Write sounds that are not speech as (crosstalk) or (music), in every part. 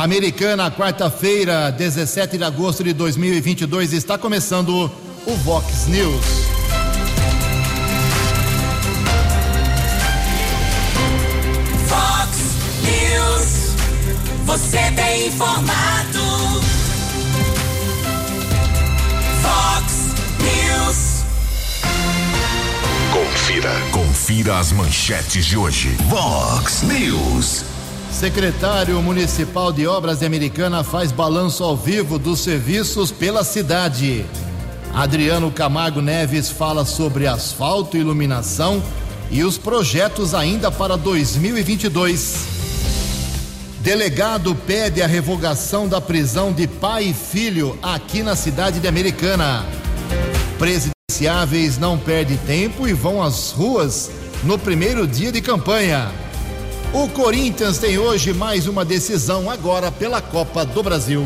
Americana, quarta-feira, 17 de agosto de 2022, está começando o Vox News. Vox News, você tem informado. Vox News. Confira, confira as manchetes de hoje. Vox News. Secretário Municipal de Obras de Americana faz balanço ao vivo dos serviços pela cidade. Adriano Camargo Neves fala sobre asfalto, iluminação e os projetos ainda para 2022. Delegado pede a revogação da prisão de pai e filho aqui na cidade de Americana. Presidenciáveis não perdem tempo e vão às ruas no primeiro dia de campanha. O Corinthians tem hoje mais uma decisão agora pela Copa do Brasil.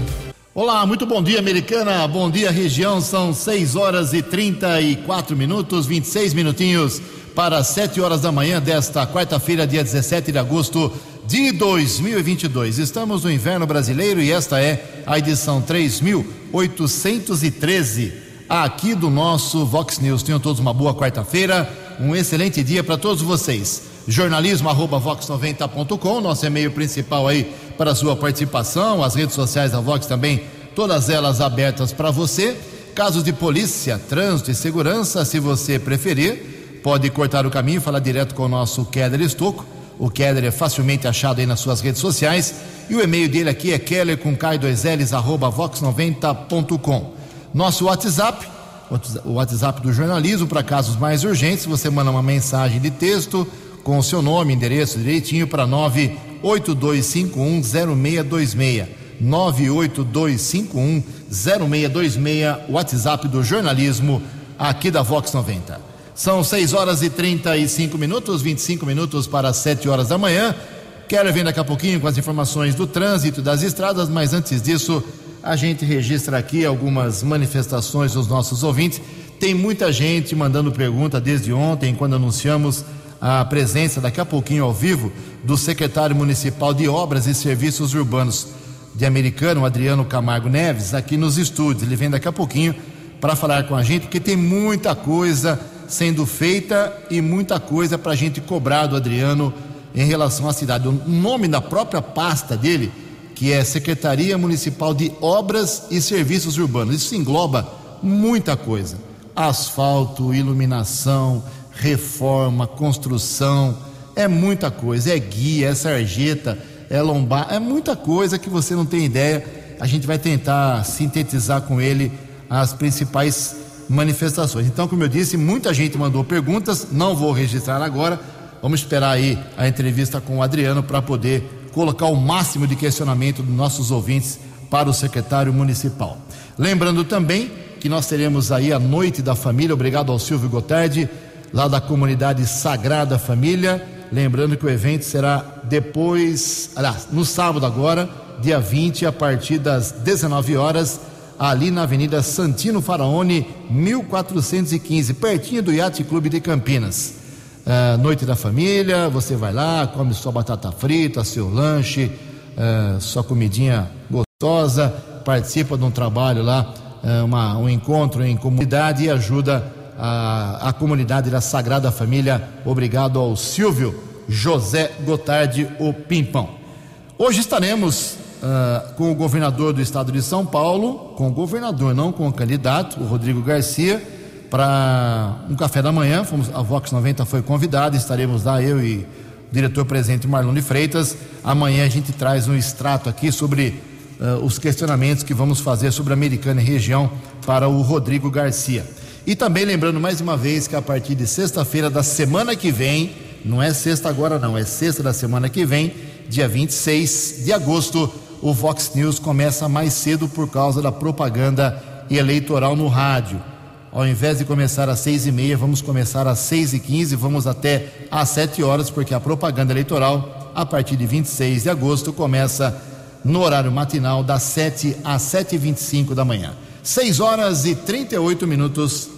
Olá, muito bom dia, americana. Bom dia, região. São 6 horas e 34 minutos, 26 minutinhos para 7 horas da manhã desta quarta-feira, dia 17 de agosto de 2022. Estamos no inverno brasileiro e esta é a edição 3813 aqui do nosso Vox News. Tenham todos uma boa quarta-feira, um excelente dia para todos vocês jornalismo@vox90.com, nosso e-mail principal aí para a sua participação, as redes sociais da Vox também, todas elas abertas para você. Casos de polícia, trânsito e segurança, se você preferir, pode cortar o caminho e falar direto com o nosso Keller Estocco. O Keller é facilmente achado aí nas suas redes sociais. E o e-mail dele aqui é keller com K2Ls, arroba vox90.com. Nosso WhatsApp, o WhatsApp do jornalismo, para casos mais urgentes, você manda uma mensagem de texto com o seu nome, endereço direitinho para 982510626. 982510626, WhatsApp do jornalismo aqui da Vox 90. São 6 horas e 35 minutos, 25 minutos para 7 horas da manhã. Quero vir daqui a pouquinho com as informações do trânsito das estradas, mas antes disso, a gente registra aqui algumas manifestações dos nossos ouvintes. Tem muita gente mandando pergunta desde ontem, quando anunciamos a presença daqui a pouquinho ao vivo do secretário municipal de Obras e Serviços Urbanos de Americano, Adriano Camargo Neves, aqui nos estúdios. Ele vem daqui a pouquinho para falar com a gente, porque tem muita coisa sendo feita e muita coisa para a gente cobrar do Adriano em relação à cidade. O nome da própria pasta dele, que é Secretaria Municipal de Obras e Serviços Urbanos, isso engloba muita coisa: asfalto, iluminação, reforma, construção, é muita coisa, é guia, é sarjeta, é lombar, é muita coisa que você não tem ideia. A gente vai tentar sintetizar com ele as principais manifestações. Então, como eu disse, muita gente mandou perguntas, não vou registrar agora. Vamos esperar aí a entrevista com o Adriano para poder colocar o máximo de questionamento dos nossos ouvintes para o secretário municipal. Lembrando também que nós teremos aí a Noite da Família, obrigado ao Silvio Gotardi, lá da comunidade Sagrada Família. Lembrando que o evento será depois, aliás, no sábado agora, dia 20, a partir das 19 horas, ali na Avenida Santino Faraone, 1415, pertinho do Yacht Clube de Campinas. Uh, noite da família, você vai lá, come sua batata frita, seu lanche, uh, sua comidinha gostosa, participa de um trabalho lá, uh, uma, um encontro em comunidade e ajuda a, a comunidade da Sagrada Família. Obrigado ao Silvio José Gotardi, o Pimpão. Hoje estaremos uh, com o governador do estado de São Paulo, com o governador, não com o candidato, o Rodrigo Garcia, para um café da manhã. Fomos, a Vox 90 foi convidada, estaremos lá, eu e o diretor presidente Marlon de Freitas. Amanhã a gente traz um extrato aqui sobre uh, os questionamentos que vamos fazer sobre a Americana e região para o Rodrigo Garcia. E também lembrando mais uma vez que a partir de sexta-feira da semana que vem, não é sexta agora não, é sexta da semana que vem, dia 26 de agosto, o Vox News começa mais cedo por causa da propaganda eleitoral no rádio. Ao invés de começar às seis e meia, vamos começar às seis e quinze, vamos até às sete horas, porque a propaganda eleitoral, a partir de 26 de agosto, começa no horário matinal das sete às sete e vinte e cinco da manhã. 6 horas e 38 minutos.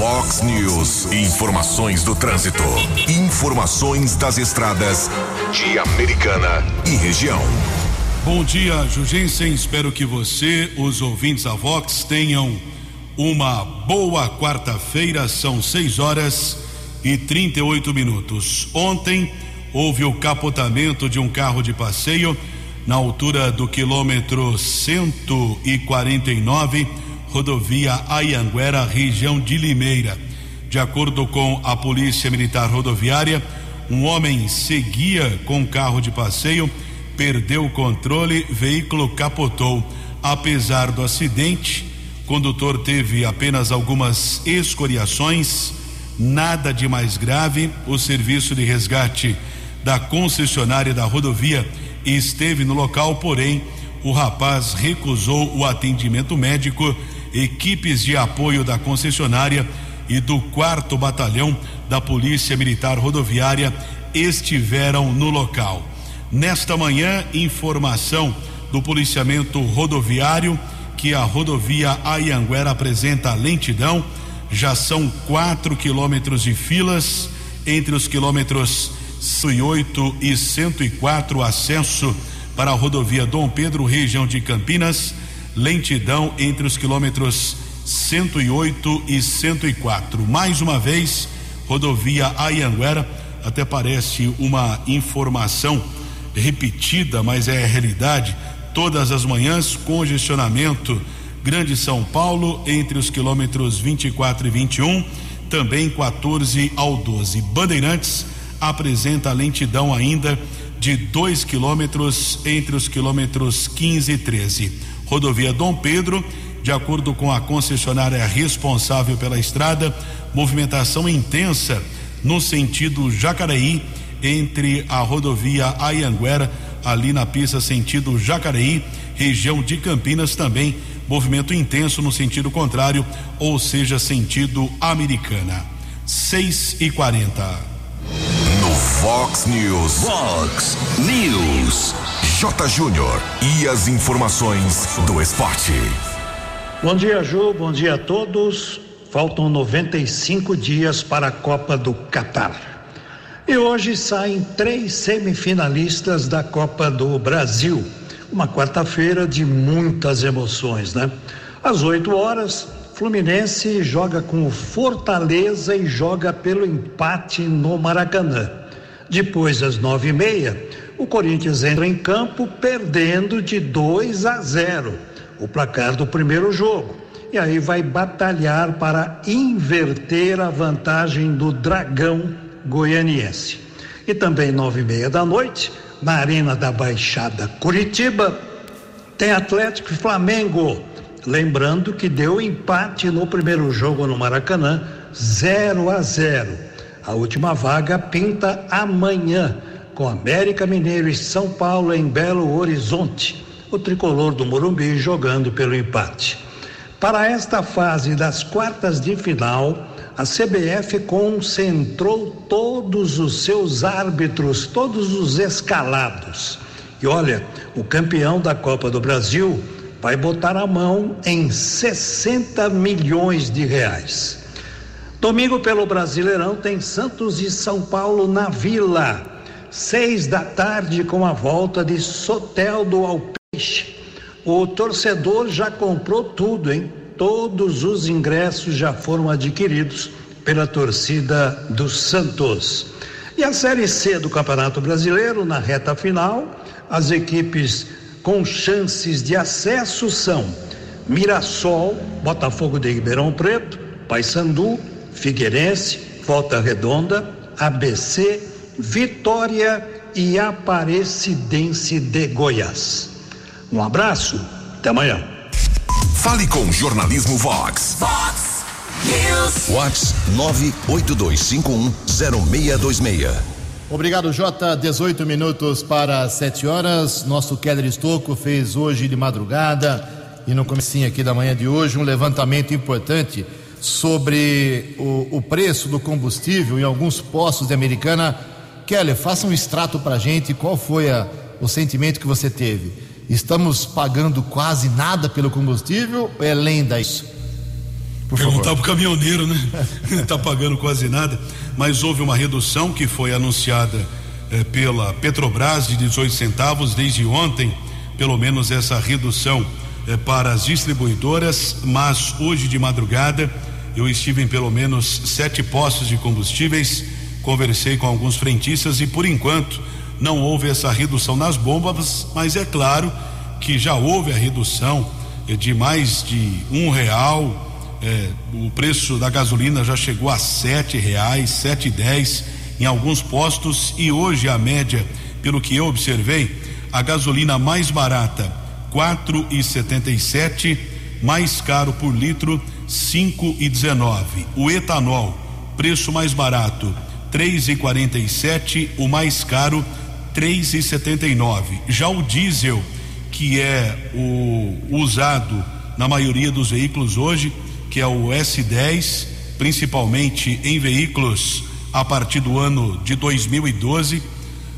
Fox News, informações do trânsito, informações das estradas de Americana e região. Bom dia, Jugensen. Espero que você, os ouvintes da Vox, tenham uma boa quarta-feira. São 6 horas e 38 minutos. Ontem houve o capotamento de um carro de passeio na altura do quilômetro 149, rodovia Ayanguera, região de Limeira. De acordo com a Polícia Militar Rodoviária, um homem seguia com carro de passeio, perdeu o controle, veículo capotou. Apesar do acidente, condutor teve apenas algumas escoriações, nada de mais grave. O serviço de resgate da concessionária da rodovia esteve no local, porém, o rapaz recusou o atendimento médico. Equipes de apoio da concessionária e do quarto batalhão da Polícia Militar Rodoviária estiveram no local. Nesta manhã, informação do policiamento rodoviário que a rodovia Ayanguera apresenta lentidão. Já são quatro quilômetros de filas entre os quilômetros 108 e 104, acesso para a rodovia Dom Pedro, região de Campinas. Lentidão entre os quilômetros 108 e 104. Mais uma vez, rodovia Ayanguera, até parece uma informação repetida, mas é a realidade. Todas as manhãs, congestionamento Grande São Paulo, entre os quilômetros 24 e 21, também 14 ao 12. Bandeirantes apresenta lentidão ainda de 2 quilômetros entre os quilômetros 15 e 13. Rodovia Dom Pedro de acordo com a concessionária responsável pela estrada, movimentação intensa no sentido Jacareí, entre a rodovia Ayanguera, ali na pista sentido Jacareí, região de Campinas também, movimento intenso no sentido contrário, ou seja, sentido Americana. 6 e 40 No Fox News. Fox News. Júnior. E as informações do esporte. Bom dia, Ju. Bom dia a todos. Faltam 95 dias para a Copa do Catar. E hoje saem três semifinalistas da Copa do Brasil. Uma quarta-feira de muitas emoções, né? Às 8 horas, Fluminense joga com o Fortaleza e joga pelo empate no Maracanã. Depois, às nove e meia, o Corinthians entra em campo perdendo de 2 a 0 o placar do primeiro jogo. E aí vai batalhar para inverter a vantagem do Dragão Goianiense. E também nove e meia da noite, na Arena da Baixada Curitiba, tem Atlético e Flamengo. Lembrando que deu empate no primeiro jogo no Maracanã, 0 a 0. A última vaga pinta amanhã, com América Mineiro e São Paulo em Belo Horizonte o tricolor do Morumbi jogando pelo empate. Para esta fase das quartas de final, a CBF concentrou todos os seus árbitros, todos os escalados. E olha, o campeão da Copa do Brasil vai botar a mão em 60 milhões de reais. Domingo pelo Brasileirão tem Santos e São Paulo na Vila. Seis da tarde com a volta de Soteldo ao o torcedor já comprou tudo, hein? Todos os ingressos já foram adquiridos pela torcida do Santos. E a Série C do Campeonato Brasileiro, na reta final, as equipes com chances de acesso são Mirassol, Botafogo de Ribeirão Preto, Paysandu, Figueirense, Volta Redonda, ABC, Vitória e Aparecidense de Goiás. Um abraço, até amanhã. Fale com Jornalismo Vox. Vox News. Vox 982510626. Obrigado, Jota. 18 minutos para 7 horas. Nosso Keller Estocco fez hoje de madrugada e no comecinho aqui da manhã de hoje um levantamento importante sobre o, o preço do combustível em alguns postos de Americana. Keller, faça um extrato para gente. Qual foi a, o sentimento que você teve? Estamos pagando quase nada pelo combustível ou é lenda isso? Por Perguntar para o caminhoneiro, né? Está (laughs) pagando quase nada, mas houve uma redução que foi anunciada eh, pela Petrobras de 18 centavos desde ontem, pelo menos essa redução eh, para as distribuidoras, mas hoje de madrugada eu estive em pelo menos sete postos de combustíveis, conversei com alguns frentistas e por enquanto não houve essa redução nas bombas, mas é claro que já houve a redução de mais de um real. Eh, o preço da gasolina já chegou a sete reais, sete e dez em alguns postos e hoje a média, pelo que eu observei, a gasolina mais barata quatro e setenta e sete, mais caro por litro cinco e dezenove. O etanol, preço mais barato três e quarenta e sete, o mais caro três e setenta e nove. Já o diesel, que é o usado na maioria dos veículos hoje, que é o S10, principalmente em veículos a partir do ano de 2012,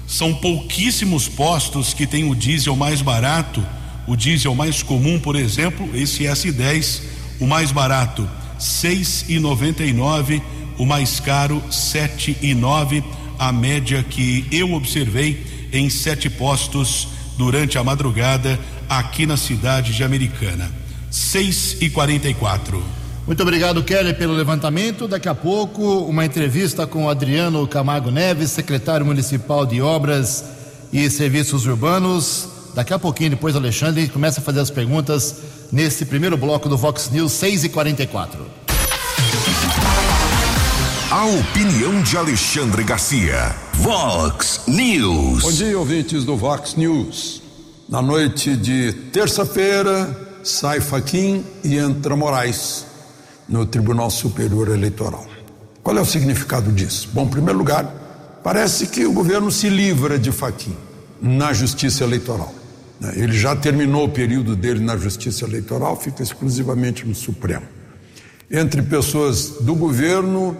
são pouquíssimos postos que têm o diesel mais barato o diesel mais comum, por exemplo, esse S10, o mais barato seis e noventa e nove, o mais caro sete e nove, a média que eu observei em sete postos durante a madrugada aqui na cidade de Americana. Seis e quarenta e quatro. Muito obrigado, Kelly, pelo levantamento. Daqui a pouco, uma entrevista com Adriano Camargo Neves, secretário municipal de Obras e Serviços Urbanos. Daqui a pouquinho, depois, Alexandre começa a fazer as perguntas nesse primeiro bloco do Vox News 6 e 44 A opinião de Alexandre Garcia. Vox News. Bom dia, ouvintes do Vox News. Na noite de terça-feira, sai Faquim e entra Moraes no Tribunal Superior Eleitoral. Qual é o significado disso? Bom, em primeiro lugar, parece que o governo se livra de Faquim na Justiça Eleitoral. Né? Ele já terminou o período dele na Justiça Eleitoral, fica exclusivamente no Supremo. Entre pessoas do governo,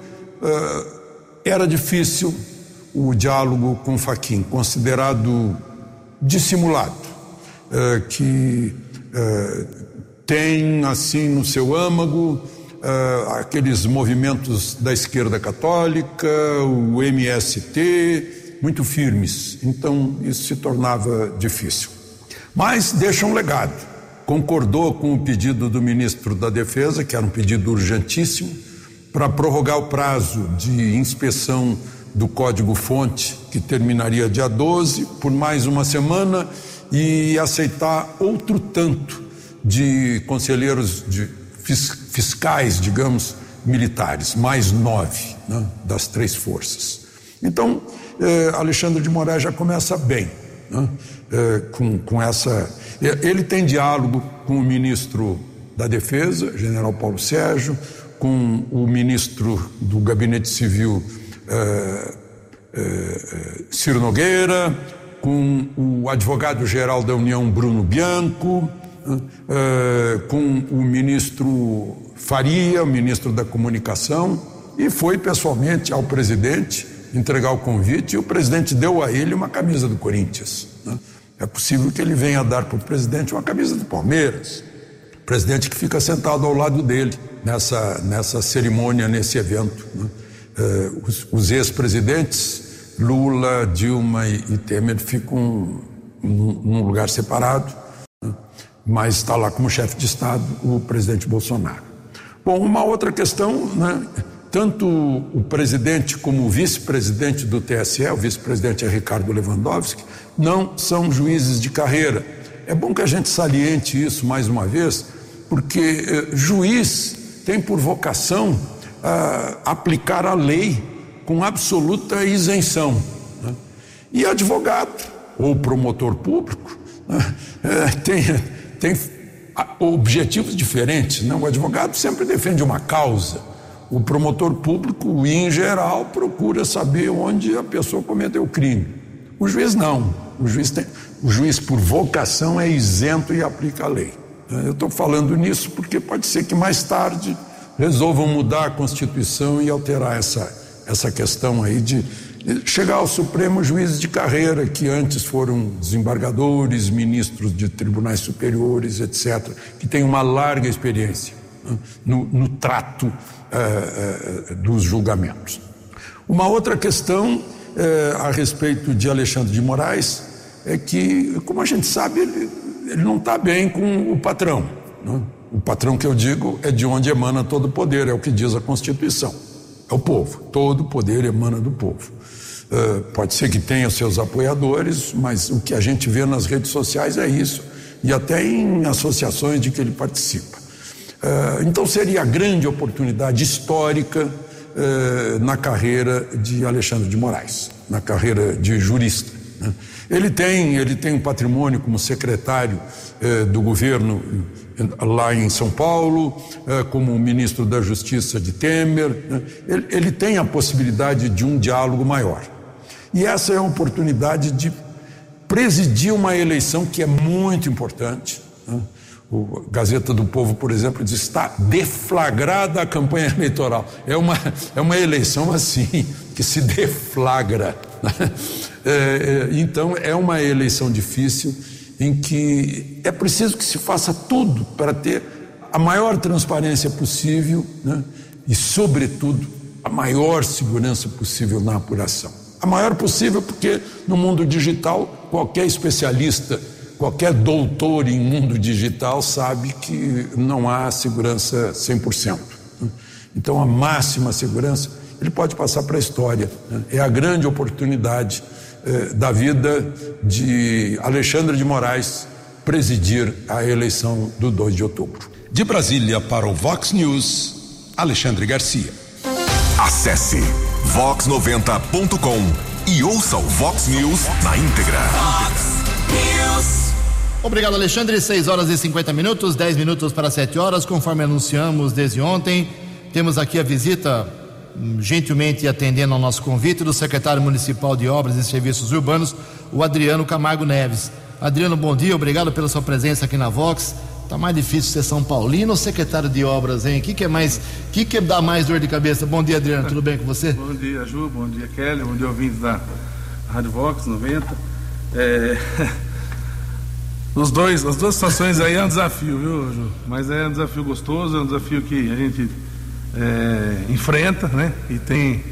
era difícil o diálogo com Faquim, considerado dissimulado, uh, que uh, tem assim no seu âmago aqueles movimentos da esquerda católica, o MST, muito firmes. Então isso se tornava difícil. Mas deixa um legado. Concordou com o pedido do ministro da Defesa, que era um pedido urgentíssimo, para prorrogar o prazo de inspeção do código-fonte, que terminaria dia 12, por mais uma semana, e aceitar outro tanto de conselheiros de fiscais, digamos, militares, mais nove né, das três forças. Então, eh, Alexandre de Moraes já começa bem né, é, com, com essa. Ele tem diálogo com o ministro da Defesa, general Paulo Sérgio, com o ministro do Gabinete Civil, é, é, Ciro Nogueira, com o advogado-geral da União, Bruno Bianco, com o ministro Faria, o ministro da Comunicação, e foi pessoalmente ao presidente entregar o convite e o presidente deu a ele uma camisa do Corinthians. Né? É possível que ele venha dar para o presidente uma camisa do Palmeiras, presidente que fica sentado ao lado dele nessa, nessa cerimônia, nesse evento. Né? Eh, os, os ex-presidentes, Lula, Dilma e, e Temer, ficam num lugar separado, né? mas está lá como chefe de Estado o presidente Bolsonaro. Bom, uma outra questão, né? tanto o presidente como o vice-presidente do TSE, o vice-presidente é Ricardo Lewandowski, não são juízes de carreira. É bom que a gente saliente isso mais uma vez, porque eh, juiz tem por vocação ah, aplicar a lei com absoluta isenção. Né? E advogado ou promotor público né? eh, tem, tem objetivos diferentes. Né? O advogado sempre defende uma causa o promotor público, em geral, procura saber onde a pessoa cometeu o crime. O juiz não. O juiz, tem, o juiz por vocação, é isento e aplica a lei. Eu estou falando nisso porque pode ser que mais tarde resolvam mudar a Constituição e alterar essa, essa questão aí de chegar ao Supremo juízes de carreira, que antes foram desembargadores, ministros de tribunais superiores, etc., que têm uma larga experiência né, no, no trato uh, uh, dos julgamentos. Uma outra questão é, a respeito de Alexandre de Moraes é que, como a gente sabe, ele, ele não está bem com o patrão. Né? O patrão que eu digo é de onde emana todo o poder, é o que diz a Constituição. É o povo. Todo o poder emana do povo. Uh, pode ser que tenha seus apoiadores, mas o que a gente vê nas redes sociais é isso, e até em associações de que ele participa. Uh, então seria a grande oportunidade histórica uh, na carreira de Alexandre de Moraes, na carreira de jurista. Né? Ele tem, ele tem um patrimônio como secretário do governo lá em São Paulo, é, como ministro da Justiça de Temer. Né? Ele, ele tem a possibilidade de um diálogo maior. E essa é a oportunidade de presidir uma eleição que é muito importante. Né? O Gazeta do Povo, por exemplo, diz: está deflagrada a campanha (laughs) eleitoral. É uma, é uma eleição assim, que se deflagra. Né? É, é, então, é uma eleição difícil em que é preciso que se faça tudo para ter a maior transparência possível né? e, sobretudo, a maior segurança possível na apuração. A maior possível porque no mundo digital, qualquer especialista, qualquer doutor em mundo digital sabe que não há segurança 100%. Né? Então, a máxima segurança, ele pode passar para a história. Né? É a grande oportunidade da vida de Alexandre de Moraes presidir a eleição do 2 de outubro. De Brasília para o Vox News, Alexandre Garcia. Acesse vox90.com e ouça o Vox News na íntegra. Obrigado, Alexandre. 6 horas e 50 minutos, 10 minutos para 7 horas, conforme anunciamos desde ontem. Temos aqui a visita gentilmente atendendo ao nosso convite, do secretário municipal de Obras e Serviços Urbanos, o Adriano Camargo Neves. Adriano, bom dia, obrigado pela sua presença aqui na Vox. Tá mais difícil ser São Paulino ou secretário de obras, hein? O que, que é mais, que, que dá mais dor de cabeça? Bom dia, Adriano, tudo bem com você? (laughs) Bom dia, Ju, bom dia, Kelly, bom dia, ouvintes da Rádio Vox 90. É... (laughs) Os dois, as duas situações aí é um desafio, viu, Ju? Mas é um desafio gostoso, é um desafio que a gente é, enfrenta, né? E tem,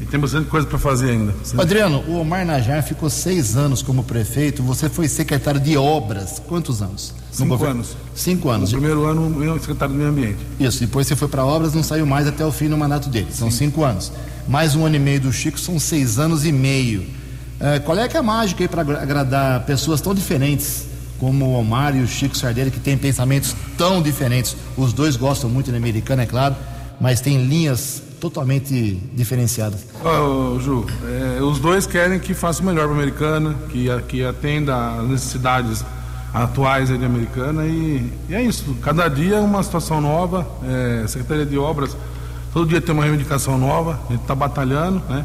e tem bastante coisa para fazer ainda. Adriano, o Omar Najar ficou seis anos como prefeito, você foi secretário de obras, quantos anos? Cinco anos. Cinco anos. No primeiro ano, eu secretário do meio ambiente. Isso, depois você foi para obras, não saiu mais até o fim do mandato dele, são Sim. cinco anos. Mais um ano e meio do Chico, são seis anos e meio. É, qual é que é a mágica aí para agradar pessoas tão diferentes? como o Omar e o Chico Sardelli, que têm pensamentos tão diferentes. Os dois gostam muito de americana, é claro, mas tem linhas totalmente diferenciadas. Ju, é, os dois querem que faça o melhor para a americana, que, que atenda às necessidades atuais de americana e, e, é isso. Cada dia é uma situação nova. É, Secretaria de Obras, todo dia tem uma reivindicação nova, a gente está batalhando, né?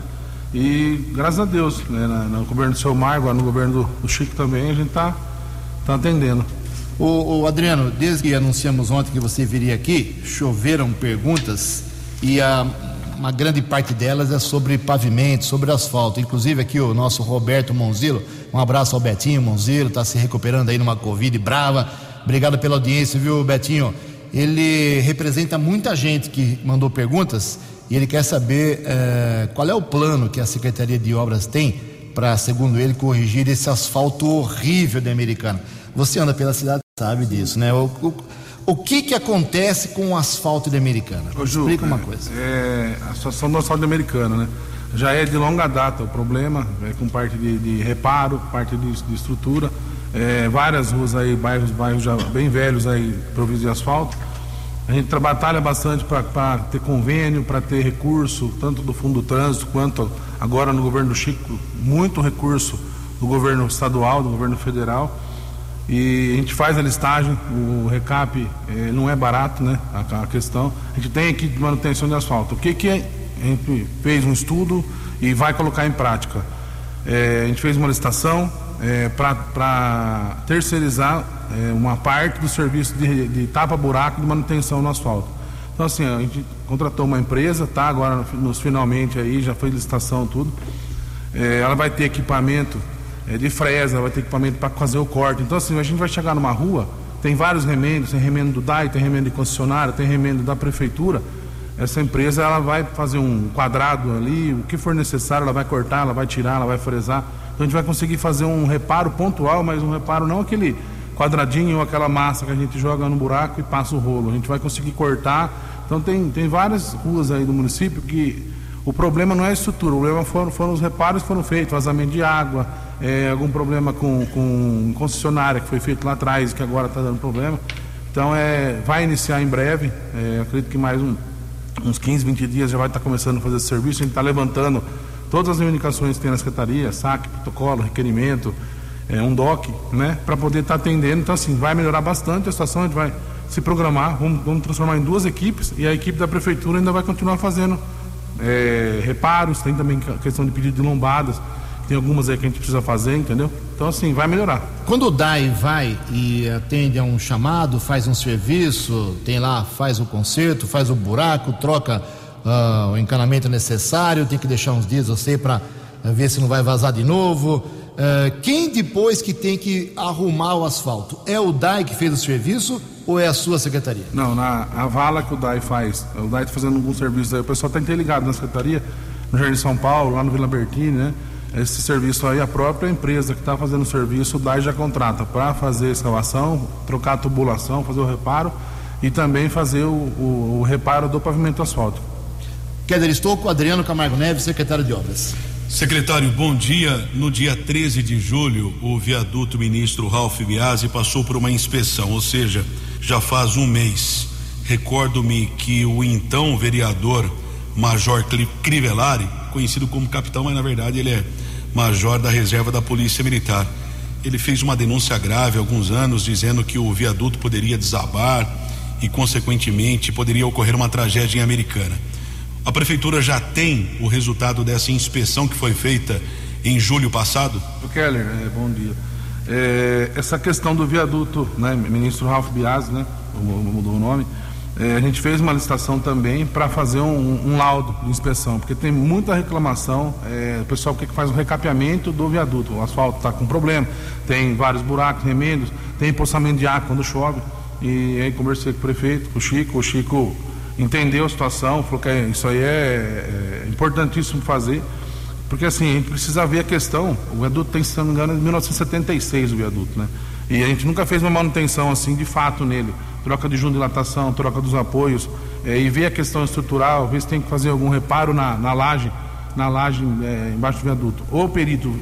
E graças a Deus, né, no governo do seu Mar, agora no governo do, do Chico também, a gente está tá atendendo. O, o, Adriano, desde que anunciamos ontem que você viria aqui, choveram perguntas e a, uma grande parte delas é sobre pavimento, sobre asfalto. Inclusive aqui o nosso Roberto Monzilo, um abraço ao Betinho Monzilo, está se recuperando aí numa Covid brava. Obrigado pela audiência, viu, Betinho? Ele representa muita gente que mandou perguntas e ele quer saber eh, qual é o plano que a Secretaria de Obras tem para, segundo ele, corrigir esse asfalto horrível de Americana. Você anda pela cidade sabe disso, né? O, o, o que que acontece com o asfalto de Americana? Ô, Ju, Explica uma coisa. É, a situação do asfalto de Americana, né? Já é de longa data o problema, é com parte de, de reparo, parte de, de estrutura. É, várias ruas aí, bairros, bairros já bem velhos aí, providos de asfalto. A gente batalha bastante para ter convênio, para ter recurso, tanto do Fundo do Trânsito quanto agora no governo do Chico, muito recurso do governo estadual, do governo federal. E a gente faz a listagem, o recap eh, não é barato, né? A, a, questão. A gente tem aqui de manutenção de asfalto. O que, que é? a gente fez um estudo e vai colocar em prática? Eh, a gente fez uma licitação eh, para terceirizar eh, uma parte do serviço de, de tapa-buraco de manutenção no asfalto. Então, assim, a gente contratou uma empresa, tá? Agora, nos finalmente aí, já foi licitação, tudo. Ela vai ter equipamento é, de fresa, vai ter equipamento para fazer o corte. Então, assim, a gente vai chegar numa rua, tem vários remendos, tem remendo do DAI, tem remendo de concessionária, tem remendo da prefeitura. essa empresa ela vai fazer um quadrado ali, o que for necessário, ela vai cortar, ela vai tirar, ela vai fresar. Então a gente vai conseguir fazer um reparo pontual, mas um reparo não aquele quadradinho ou aquela massa que a gente joga no buraco e passa o rolo. A gente vai conseguir cortar. Então tem, tem várias ruas aí do município que o problema não é a estrutura, o problema foram, foram os reparos que foram feitos, vazamento de água, é, algum problema com, com concessionária que foi feito lá atrás, que agora está dando problema. Então é, vai iniciar em breve, é, acredito que mais um, uns 15, 20 dias já vai estar começando a fazer esse serviço. A gente está levantando todas as reivindicações que tem na Secretaria, saque, protocolo, requerimento, é, um DOC, né, para poder estar tá atendendo. Então, assim, vai melhorar bastante a situação, a gente vai se programar, vamos, vamos transformar em duas equipes e a equipe da Prefeitura ainda vai continuar fazendo é, reparos, tem também questão de pedido de lombadas, tem algumas aí que a gente precisa fazer, entendeu? Então, assim, vai melhorar. Quando o DAI vai e atende a um chamado, faz um serviço, tem lá, faz o conserto, faz o buraco, troca uh, o encanamento necessário, tem que deixar uns dias, eu sei, para ver se não vai vazar de novo. Uh, quem depois que tem que arrumar o asfalto? É o DAI que fez o serviço ou é a sua secretaria? Não, na a vala que o DAI faz, o DAI está fazendo alguns serviços aí, o pessoal está interligado na secretaria, no Jardim São Paulo, lá no Vila Bertini, né? Esse serviço aí, a própria empresa que está fazendo o serviço, o DAI já contrata para fazer a escavação, trocar a tubulação, fazer o reparo e também fazer o, o, o reparo do pavimento asfáltico. Keller Estouco, Adriano Camargo Neves, secretário de Obras. Secretário, bom dia. No dia 13 de julho, o viaduto ministro Ralph Biasi passou por uma inspeção, ou seja, já faz um mês. Recordo-me que o então vereador Major Crivellari, conhecido como capitão, mas na verdade ele é major da reserva da Polícia Militar. Ele fez uma denúncia grave há alguns anos, dizendo que o viaduto poderia desabar e, consequentemente, poderia ocorrer uma tragédia em Americana. A prefeitura já tem o resultado dessa inspeção que foi feita em julho passado? Keller, é, bom dia. É, essa questão do viaduto, né, ministro Ralph Biasi, né, mudou o nome, é, a gente fez uma licitação também para fazer um, um, laudo de inspeção, porque tem muita reclamação, é, o pessoal que faz o recapeamento do viaduto, o asfalto está com problema, tem vários buracos, remendos, tem empoçamento de água quando chove, e aí conversei com o prefeito, com o Chico, o Chico entendeu a situação, falou que é, isso aí é, é, importantíssimo fazer, porque assim, a gente precisa ver a questão, o viaduto tem, se não me engano, de 1976 o viaduto, né? E a gente nunca fez uma manutenção assim de fato nele, troca de dilatação, troca dos apoios, é, e ver a questão estrutural, ver se tem que fazer algum reparo na, na laje, na laje é, embaixo do viaduto. O perito,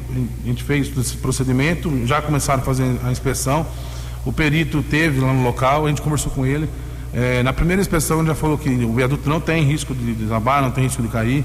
a gente fez esse procedimento, já começaram a fazer a inspeção, o perito teve lá no local, a gente conversou com ele, é, na primeira inspeção ele já falou que o viaduto não tem risco de desabar, não tem risco de cair.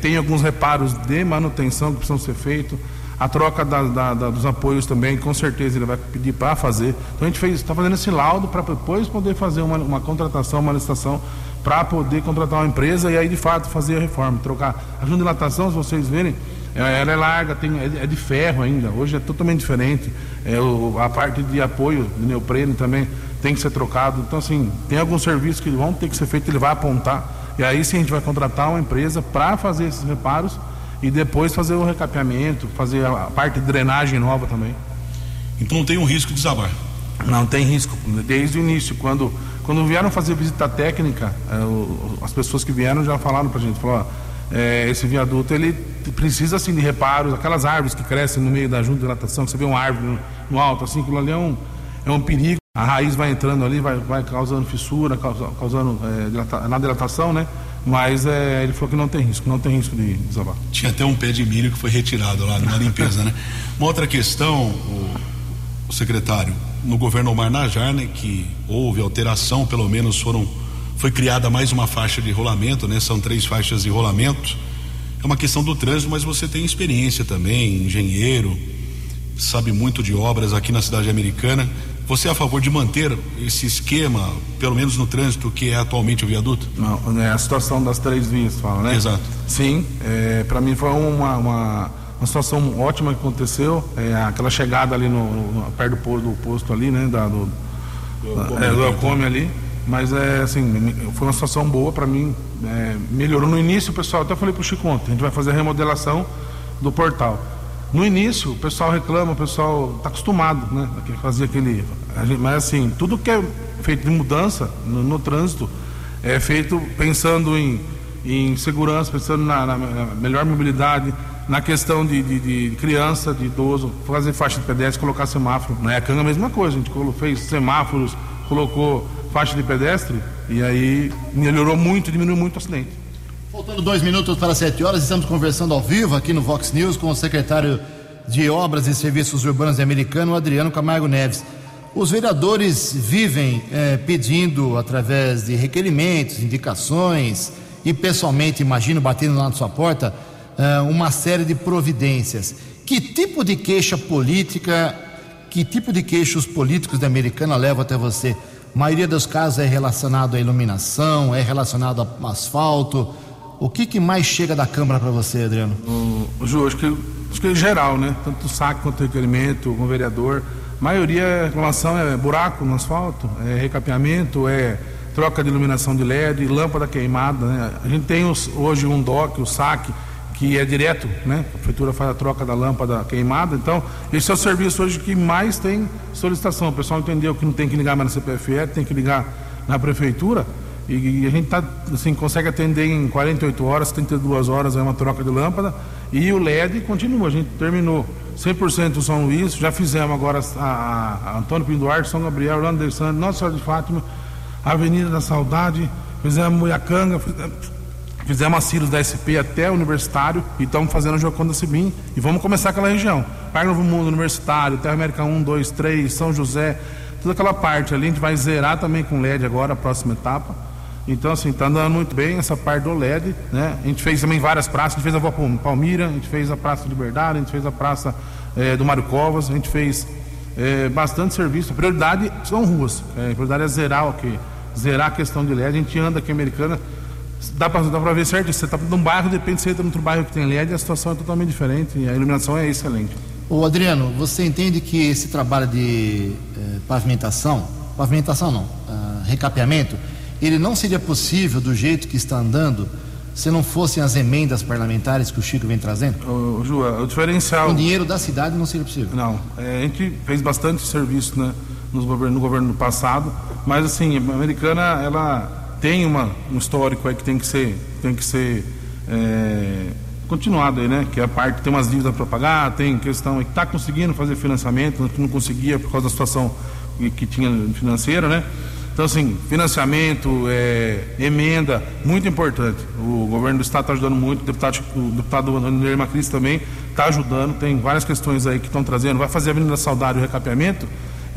Tem alguns reparos de manutenção que precisam ser feitos. A troca da, da, da, dos apoios também, com certeza ele vai pedir para fazer. Então a gente está fazendo esse laudo para depois poder fazer uma, uma contratação, uma licitação, para poder contratar uma empresa e aí de fato fazer a reforma. Trocar. A dilatação, se vocês verem, é, ela é larga, tem, é, é de ferro ainda. Hoje é totalmente diferente. É, o, a parte de apoio de neoprene também tem que ser trocado. Então, assim, tem alguns serviços que vão ter que ser feitos, ele vai apontar. E aí sim a gente vai contratar uma empresa para fazer esses reparos e depois fazer o recapeamento, fazer a parte de drenagem nova também. Então não tem um risco de desabar? Não tem risco. Desde o início, quando, quando vieram fazer visita técnica, é, as pessoas que vieram já falaram para a gente, falou, é, esse viaduto ele precisa assim de reparos, aquelas árvores que crescem no meio da junta de dilatação, que você vê uma árvore no, no alto, assim, aquilo ali é um, é um perigo. A raiz vai entrando ali, vai, vai causando fissura, causando é, dilata, na dilatação, né? Mas é, ele falou que não tem risco, não tem risco de desabar. Tinha até um pé de milho que foi retirado lá numa limpeza, né? Uma outra questão, o, o, secretário, no governo Omar Najar, né, que houve alteração, pelo menos foram, foi criada mais uma faixa de rolamento, né? São três faixas de rolamento. É uma questão do trânsito, mas você tem experiência também, engenheiro, sabe muito de obras aqui na cidade americana. Você é a favor de manter esse esquema, pelo menos no trânsito, que é atualmente o viaduto? Não, é a situação das três vias, fala, né? Exato. Sim, é, para mim foi uma, uma, uma, situação ótima que aconteceu. É, aquela chegada ali no, no, perto do posto, do posto ali, né? Da, do, do, é, do Elcome ali. Mas é assim, foi uma situação boa para mim. É, melhorou no início, o pessoal, até falei pro Chico ontem, a gente vai fazer a remodelação do portal. No início, o pessoal reclama, o pessoal está acostumado, né? A fazer Mas assim, tudo que é feito de mudança no, no trânsito é feito pensando em, em segurança, pensando na, na, melhor mobilidade, na questão de, de, de, criança, de idoso, fazer faixa de pedestre, colocar semáforo. Na ECAN a mesma coisa, a gente fez semáforos, colocou faixa de pedestre e aí melhorou muito, diminuiu muito o acidente. Faltando dois minutos para sete horas, estamos conversando ao vivo aqui no Vox News com o secretário de Obras e Serviços Urbanos Americano, Adriano Camargo Neves. Os vereadores vivem eh, pedindo, através de requerimentos, indicações e pessoalmente, imagino, batendo lá na sua porta, eh, uma série de providências. Que tipo de queixa política, que tipo de queixa os políticos da Americana levam até você? A maioria dos casos é relacionado à iluminação, é relacionado ao asfalto. O que, que mais chega da Câmara para você, Adriano? O, Ju, acho que, acho que é geral, né? Tanto o saque quanto requerimento, o vereador. Maioria, reclamação é buraco no asfalto, é recapeamento, é troca de iluminação de LED, lâmpada queimada. Né? A gente tem os, hoje um DOC, o saque, que é direto, né? A prefeitura faz a troca da lâmpada queimada. Então, esse é o serviço hoje que mais tem solicitação. O pessoal entendeu que não tem que ligar mais na CPFE, tem que ligar na prefeitura. E, a gente tá, assim, consegue atender em 48 horas, 32 horas é uma troca de lâmpada. E o LED continua, a gente terminou 100% do São Luís, já fizemos agora a, a Antônio Pinduarte, São Gabriel, Santos, Nossa Senhora de Fátima, Avenida da Saudade, fizemos Muiacanga, fizemos, fizemos a Círios da SP até o Universitário e estamos fazendo o Joconda Sibim e vamos começar aquela região. Parque Novo Mundo, Universitário, Terra América 1, 2, 3, São José, toda aquela parte ali, a gente vai zerar também com LED agora, a próxima etapa. Então, assim, está andando muito bem essa parte do LED, né? A gente fez também várias praças, a gente fez a Palmira, a gente fez a Praça Liberdade, a gente fez a Praça é, do Mário Covas, a gente fez é, bastante serviço. A prioridade são ruas, é, a prioridade é zerar o quê? Zerar a questão de LED. A gente anda aqui americana, dá para ver certo, você está num bairro, depende se você entra no outro bairro que tem LED, a situação é totalmente diferente e a iluminação é excelente. Ô Adriano, você entende que esse trabalho de pavimentação, pavimentação não, uh, recapeamento, ele não seria possível do jeito que está andando se não fossem as emendas parlamentares que o Chico vem trazendo? O, Ju, o diferencial. Com dinheiro da cidade não seria possível. Não. É, a gente fez bastante serviço né, no, governo, no governo passado, mas assim, a americana ela tem uma, um histórico aí que tem que ser, tem que ser é, continuado aí, né? Que é a parte tem umas dívidas para pagar, tem questão que está conseguindo fazer financiamento, que não conseguia por causa da situação que, que tinha financeira, né? Então, assim, financiamento, é, emenda, muito importante. O governo do Estado está ajudando muito, o deputado, o deputado André Macris também está ajudando, tem várias questões aí que estão trazendo. Vai fazer a Avenida Saudário o recapeamento,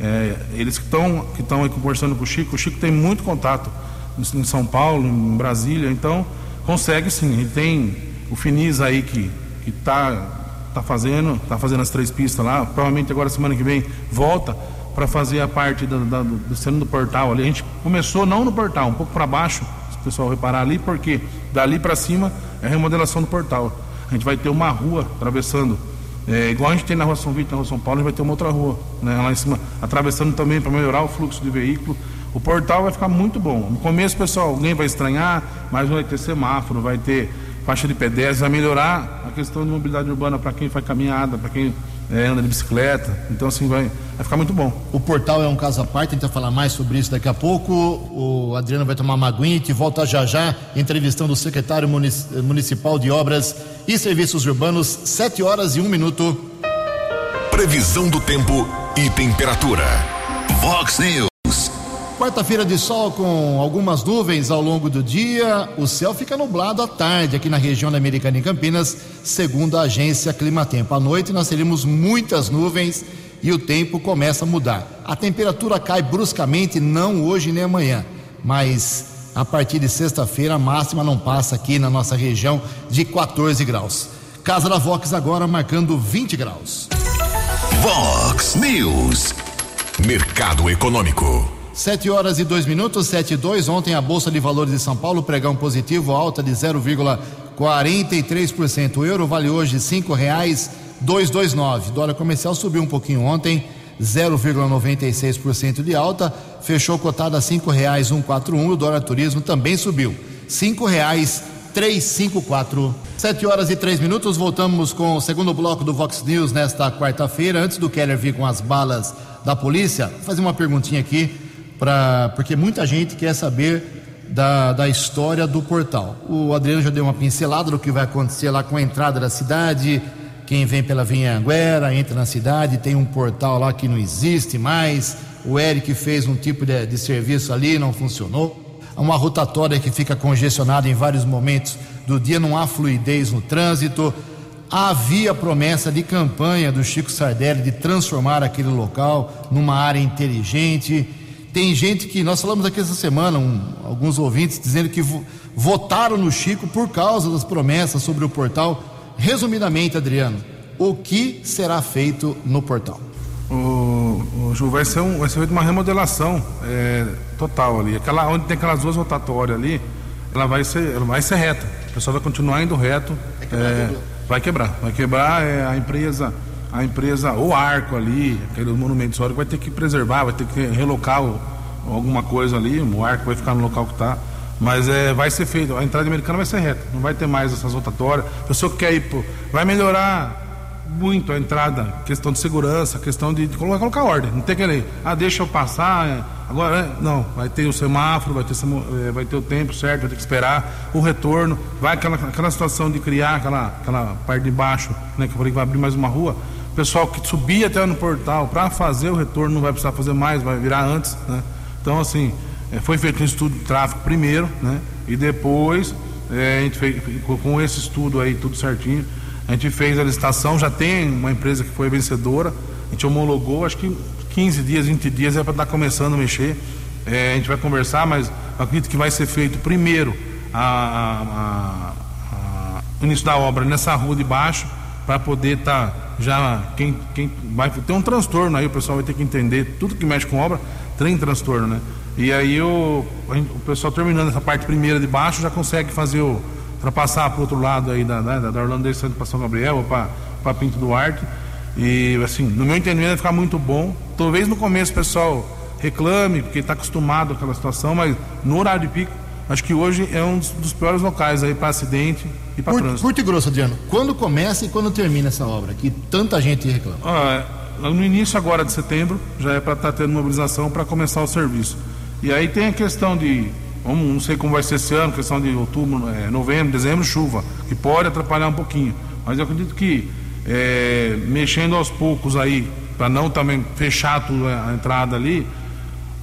é, eles que estão que estão conversando com o Chico, o Chico tem muito contato em São Paulo, em Brasília, então consegue sim. Ele tem o Finis aí que está tá fazendo, está fazendo as três pistas lá, provavelmente agora semana que vem volta para fazer a parte da, da, do cena do portal ali. A gente começou não no portal, um pouco para baixo, se o pessoal reparar ali, porque dali para cima é a remodelação do portal. A gente vai ter uma rua atravessando, é, igual a gente tem na rua São Vitor, na rua São Paulo, a gente vai ter uma outra rua, né, lá em cima, atravessando também para melhorar o fluxo de veículo. O portal vai ficar muito bom. No começo, pessoal, alguém vai estranhar, mas vai ter semáforo, vai ter faixa de pedestres, vai melhorar a questão de mobilidade urbana para quem faz caminhada, para quem é, anda de bicicleta. Então, assim, vai, vai ficar muito bom. O portal é um caso à parte, a gente vai falar mais sobre isso daqui a pouco. O Adriano vai tomar uma aguinha e te volta já já, entrevistando o secretário municipal de Obras e Serviços Urbanos, 7 horas e 1 minuto. Previsão do tempo e temperatura. Vox News. Quarta-feira de sol com algumas nuvens ao longo do dia. O céu fica nublado à tarde aqui na região da Americana em Campinas, segundo a agência Climatempo. À noite nós teremos muitas nuvens e o tempo começa a mudar. A temperatura cai bruscamente, não hoje nem amanhã, mas a partir de sexta-feira a máxima não passa aqui na nossa região de 14 graus. Casa da Vox agora marcando 20 graus. Vox News. Mercado Econômico. Sete horas e dois minutos, sete e dois. Ontem a Bolsa de Valores de São Paulo pregão positivo, alta de 0,43%. O euro vale hoje dois nove. Dólar comercial subiu um pouquinho ontem, 0,96% de alta, fechou cotado a quatro um. O dólar turismo também subiu, cinco quatro. Sete horas e três minutos. Voltamos com o segundo bloco do Vox News nesta quarta-feira. Antes do Keller vir com as balas da polícia, vou fazer uma perguntinha aqui porque muita gente quer saber da, da história do portal. O Adriano já deu uma pincelada do que vai acontecer lá com a entrada da cidade. Quem vem pela Vinha Anguera entra na cidade, tem um portal lá que não existe mais. O Eric fez um tipo de, de serviço ali, não funcionou. Uma rotatória que fica congestionada em vários momentos do dia, não há fluidez no trânsito. Havia promessa de campanha do Chico Sardelli de transformar aquele local numa área inteligente tem gente que, nós falamos aqui essa semana, um, alguns ouvintes dizendo que vo, votaram no Chico por causa das promessas sobre o portal. Resumidamente, Adriano, o que será feito no portal? O, o Ju, vai ser, um, vai ser feita uma remodelação é, total ali. Aquela, onde tem aquelas duas rotatórias ali, ela vai ser, ela vai ser reta. O pessoal vai continuar indo reto. É, vai quebrar. Vai quebrar é, a empresa a empresa, o arco ali, aquele monumento histórico, vai ter que preservar, vai ter que relocar o, alguma coisa ali, o arco vai ficar no local que está. Mas é, vai ser feito, a entrada americana vai ser reta, não vai ter mais essas rotatórias. A pessoa que quer ir, pô, vai melhorar muito a entrada, questão de segurança, questão de, de colocar, colocar ordem. Não tem que ah, deixa eu passar, é, agora é, não, vai ter o semáforo, vai ter, é, vai ter o tempo certo, vai ter que esperar o retorno, vai aquela, aquela situação de criar aquela, aquela parte de baixo, né, que eu falei que vai abrir mais uma rua, pessoal que subia até no portal para fazer o retorno não vai precisar fazer mais, vai virar antes, né? Então, assim, é, foi feito um estudo de tráfego primeiro, né? E depois, é, a gente fez, com esse estudo aí, tudo certinho, a gente fez a licitação, já tem uma empresa que foi vencedora, a gente homologou, acho que 15 dias, 20 dias é para estar tá começando a mexer. É, a gente vai conversar, mas acredito que vai ser feito primeiro a, a, a, o início da obra nessa rua de baixo, para poder estar tá já quem, quem vai ter um transtorno aí, o pessoal vai ter que entender, tudo que mexe com obra tem transtorno, né? E aí o, o pessoal terminando essa parte primeira de baixo já consegue fazer o. ultrapassar para o outro lado aí da, né, da Orlando para São Gabriel ou para Pinto Duarte. E assim, no meu entendimento vai ficar muito bom. Talvez no começo o pessoal reclame, porque está acostumado com aquela situação, mas no horário de pico Acho que hoje é um dos piores locais aí para acidente e para trânsito. Curto e grosso, Adriano. Quando começa e quando termina essa obra? Que tanta gente reclama. Ah, é, no início agora de setembro já é para estar tá tendo mobilização para começar o serviço. E aí tem a questão de, vamos, não sei como vai ser esse ano, questão de outubro, é, novembro, dezembro, chuva, que pode atrapalhar um pouquinho. Mas eu acredito que é, mexendo aos poucos aí, para não também fechar tudo a entrada ali,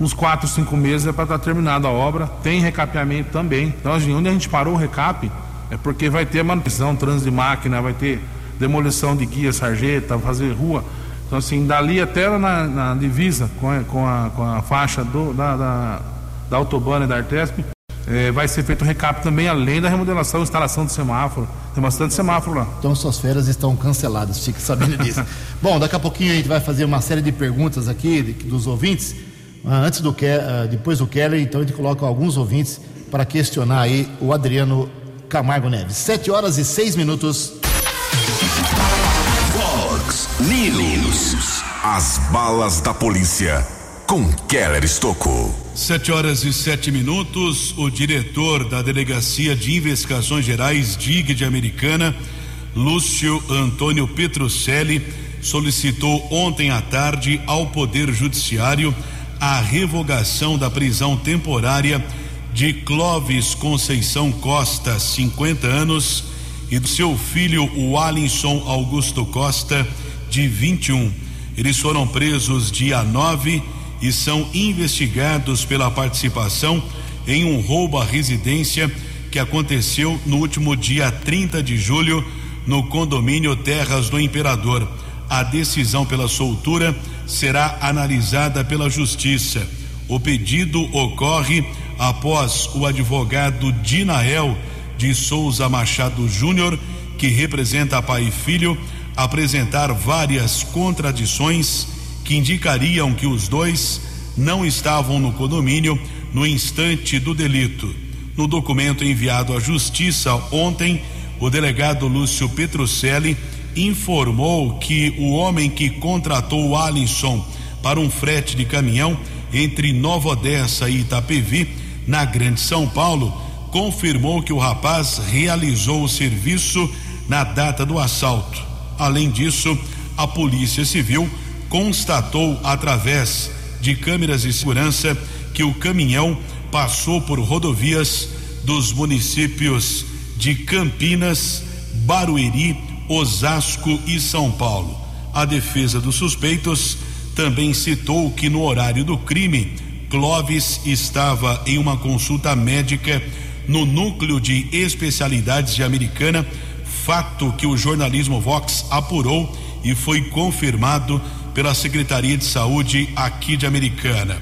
uns 4, 5 meses é para estar tá terminada a obra. Tem recapeamento também. Então, assim, onde a gente parou o recap é porque vai ter manutenção, trânsito de máquina, vai ter demolição de guia, sarjeta, fazer rua. Então, assim, dali até na, na divisa com a, com a, com a faixa do, da, da, da Autobahn e da Artesp, é, vai ser feito o recap também, além da remodelação, instalação de semáforo. Tem bastante semáforo lá. Então suas férias estão canceladas, fique sabendo disso. (laughs) Bom, daqui a pouquinho a gente vai fazer uma série de perguntas aqui dos ouvintes. Ah, antes do que, ah, depois do Keller, então a gente coloca alguns ouvintes para questionar aí o Adriano Camargo Neves. Sete horas e seis minutos. Fox News. As balas da polícia com Keller Estocou. Sete horas e sete minutos. O diretor da Delegacia de Investigações Gerais DIG de Americana, Lúcio Antônio Petrucelli, solicitou ontem à tarde ao Poder Judiciário a revogação da prisão temporária de Clóvis Conceição Costa, 50 anos, e do seu filho, o Alisson Augusto Costa, de 21. Eles foram presos dia 9 e são investigados pela participação em um roubo à residência que aconteceu no último dia 30 de julho no condomínio Terras do Imperador. A decisão pela soltura será analisada pela Justiça. O pedido ocorre após o advogado Dinael de Souza Machado Júnior, que representa pai e filho, apresentar várias contradições que indicariam que os dois não estavam no condomínio no instante do delito. No documento enviado à Justiça ontem, o delegado Lúcio Petrucelli informou que o homem que contratou o Alisson para um frete de caminhão entre Nova Odessa e Itapevi, na Grande São Paulo, confirmou que o rapaz realizou o serviço na data do assalto. Além disso, a Polícia Civil constatou através de câmeras de segurança que o caminhão passou por rodovias dos municípios de Campinas, Barueri, Osasco e São Paulo. A defesa dos suspeitos também citou que no horário do crime, Clóvis estava em uma consulta médica no núcleo de especialidades de Americana, fato que o jornalismo Vox apurou e foi confirmado pela Secretaria de Saúde aqui de Americana.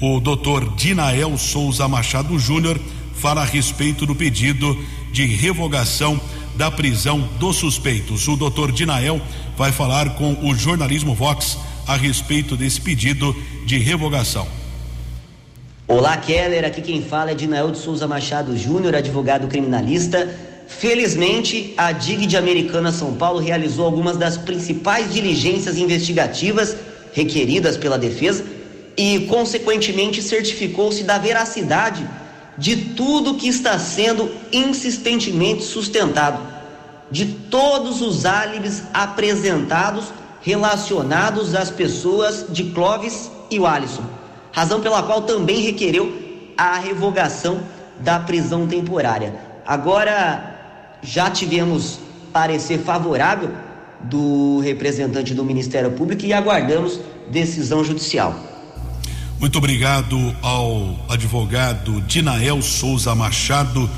O doutor Dinael Souza Machado Júnior fala a respeito do pedido de revogação da prisão dos suspeitos. O doutor Dinael vai falar com o jornalismo Vox a respeito desse pedido de revogação. Olá, Keller. Aqui quem fala é Dinael de Souza Machado Júnior, advogado criminalista. Felizmente, a DIG de Americana São Paulo realizou algumas das principais diligências investigativas requeridas pela defesa e, consequentemente, certificou-se da veracidade de tudo que está sendo insistentemente sustentado, de todos os álibis apresentados relacionados às pessoas de Clóvis e o Alisson, razão pela qual também requereu a revogação da prisão temporária. Agora já tivemos parecer favorável do representante do Ministério Público e aguardamos decisão judicial. Muito obrigado ao advogado Dinael Souza Machado